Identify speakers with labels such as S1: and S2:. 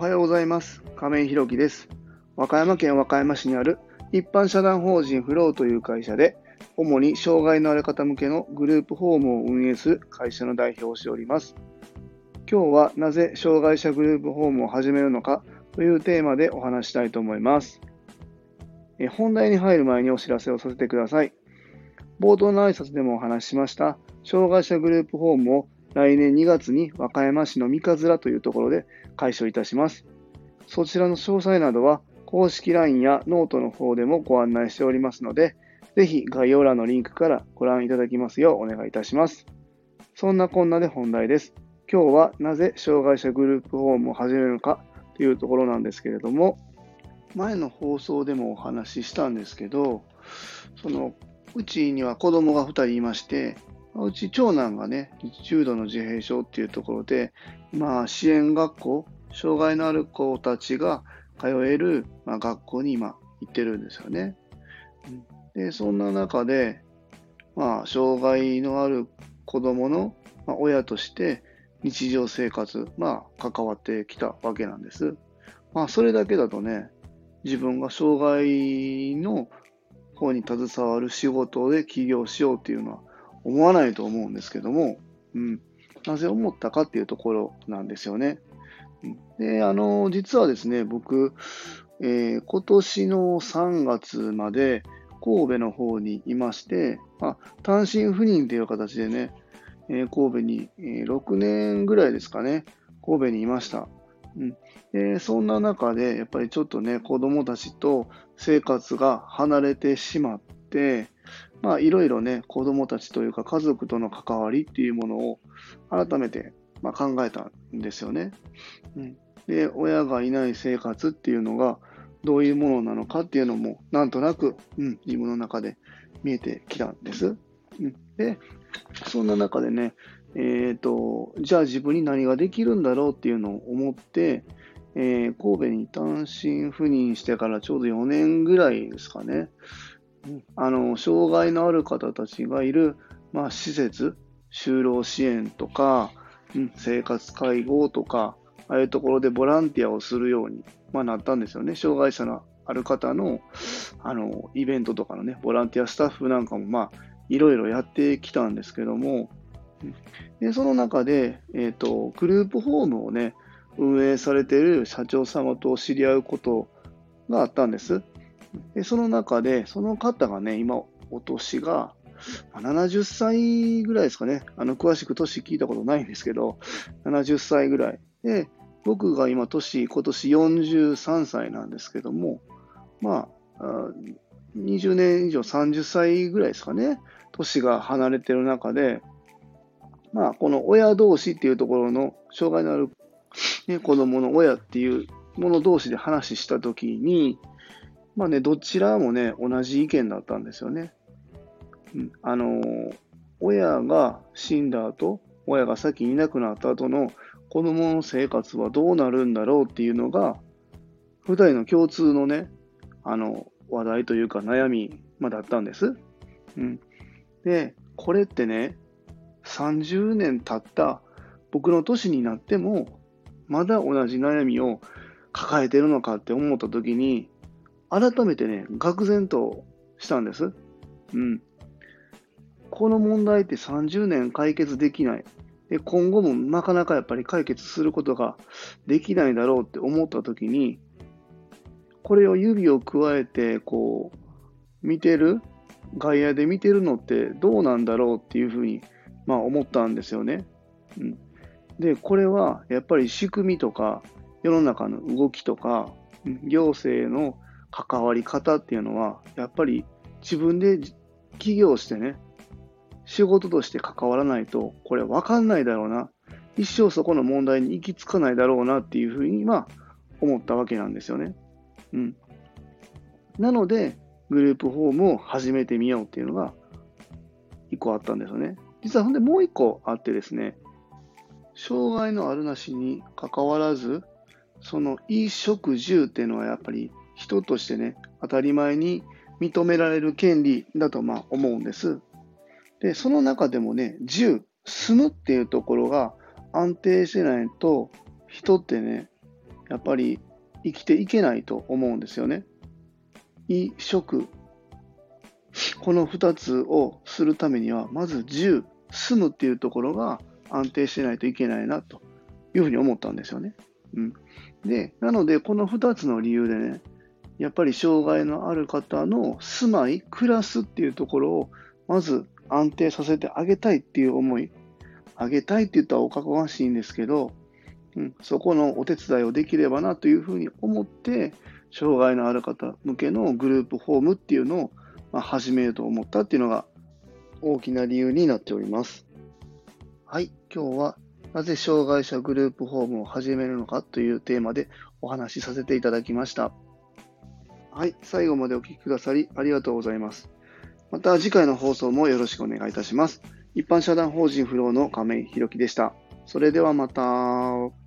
S1: はようございます。亀井ひろきです。和歌山県和歌山市にある一般社団法人フローという会社で、主に障害のある方向けのグループホームを運営する会社の代表をしております。今日はなぜ障害者グループホームを始めるのかというテーマでお話したいと思います。え本題に入る前にお知らせをさせてください。冒頭の挨拶でもお話ししました、障害者グループホームを来年2月に和歌山市の三葛というところで開所いたします。そちらの詳細などは公式 LINE やノートの方でもご案内しておりますので、ぜひ概要欄のリンクからご覧いただきますようお願いいたします。そんなこんなで本題です。今日はなぜ障害者グループホームを始めるのかというところなんですけれども、前の放送でもお話ししたんですけど、そのうちには子供が2人いまして、うち長男がね、重度の自閉症っていうところで、まあ支援学校、障害のある子たちが通える、まあ、学校に今行ってるんですよね。で、そんな中で、まあ障害のある子供の、まあ、親として日常生活、まあ関わってきたわけなんです。まあそれだけだとね、自分が障害の方に携わる仕事で起業しようっていうのは思わないと思うんですけども、うん、なぜ思ったかっていうところなんですよね。で、あの、実はですね、僕、えー、今年の3月まで神戸の方にいまして、まあ、単身赴任という形でね、えー、神戸に、えー、6年ぐらいですかね、神戸にいました。うんでそんな中で、やっぱりちょっとね、子供たちと生活が離れてしまって、まあ、いろいろね、子供たちというか家族との関わりっていうものを改めて、まあ、考えたんですよね。うん、で、親がいない生活っていうのがどういうものなのかっていうのも、なんとなく、うん、自分の中で見えてきたんです。うん、で、そんな中でね、えっ、ー、と、じゃあ自分に何ができるんだろうっていうのを思って、えー、神戸に単身赴任してからちょうど4年ぐらいですかね。あの、障害のある方たちがいる、まあ、施設、就労支援とか、うん、生活介護とか、ああいうところでボランティアをするように、まあ、なったんですよね。障害者のある方の、あの、イベントとかのね、ボランティアスタッフなんかも、まあ、いろいろやってきたんですけども、でその中で、え、ー、と、グループホームをね、運営されている社長様と知り合うことがあったんです。でその中で、その方がね、今、お年が70歳ぐらいですかね。あの、詳しく年聞いたことないんですけど、70歳ぐらい。で、僕が今、年、今年43歳なんですけども、まあ、20年以上30歳ぐらいですかね。年が離れてる中で、まあ、この親同士っていうところの、障害のあるね、子供の親っていうもの同士で話したときに、まあね、どちらもね、同じ意見だったんですよね。うん、あの、親が死んだ後、親が先にいなくなった後の子供の生活はどうなるんだろうっていうのが、二人の共通のね、あの、話題というか悩み、ま、だったんです。うん。で、これってね、30年経った僕の年になっても、まだ同じ悩みを抱えてるのかって思ったときに、改めてね、愕然としたんです。うん。この問題って30年解決できない。で今後もなかなかやっぱり解決することができないだろうって思ったときに、これを指を加えて、こう、見てる外野で見てるのってどうなんだろうっていうふうに、まあ思ったんですよね。うん。で、これはやっぱり仕組みとか、世の中の動きとか、行政の関わり方っていうのは、やっぱり自分で起業してね、仕事として関わらないと、これ分かんないだろうな。一生そこの問題に行き着かないだろうなっていうふうに、まあ、思ったわけなんですよね。うん。なので、グループホームを始めてみようっていうのが、一個あったんですよね。実はほんでもう一個あってですね、障害のあるなしに関わらず、その衣食住っていうのはやっぱり人としてね、当たり前に認められる権利だとまあ思うんです。で、その中でもね、住、住むっていうところが安定してないと、人ってね、やっぱり生きていけないと思うんですよね。衣食、この2つをするためには、まず住、住むっていうところが安定してないといけないなというふうに思ったんですよね。うん、で、なので、この2つの理由でね、やっぱり障害のある方の住まい、暮らすっていうところを、まず安定させてあげたいっていう思い、あげたいって言ったらおかこがしいんですけど、うん、そこのお手伝いをできればなというふうに思って、障害のある方向けのグループホームっていうのを、ま、始めようと思ったっていうのが大きな理由になっております。はい、今日はなぜ障害者グループホームを始めるのかというテーマでお話しさせていただきました。はい、最後までお聴きくださりありがとうございます。また次回の放送もよろしくお願いいたします。一般社団法人フローの亀井宏樹でした。それではまた。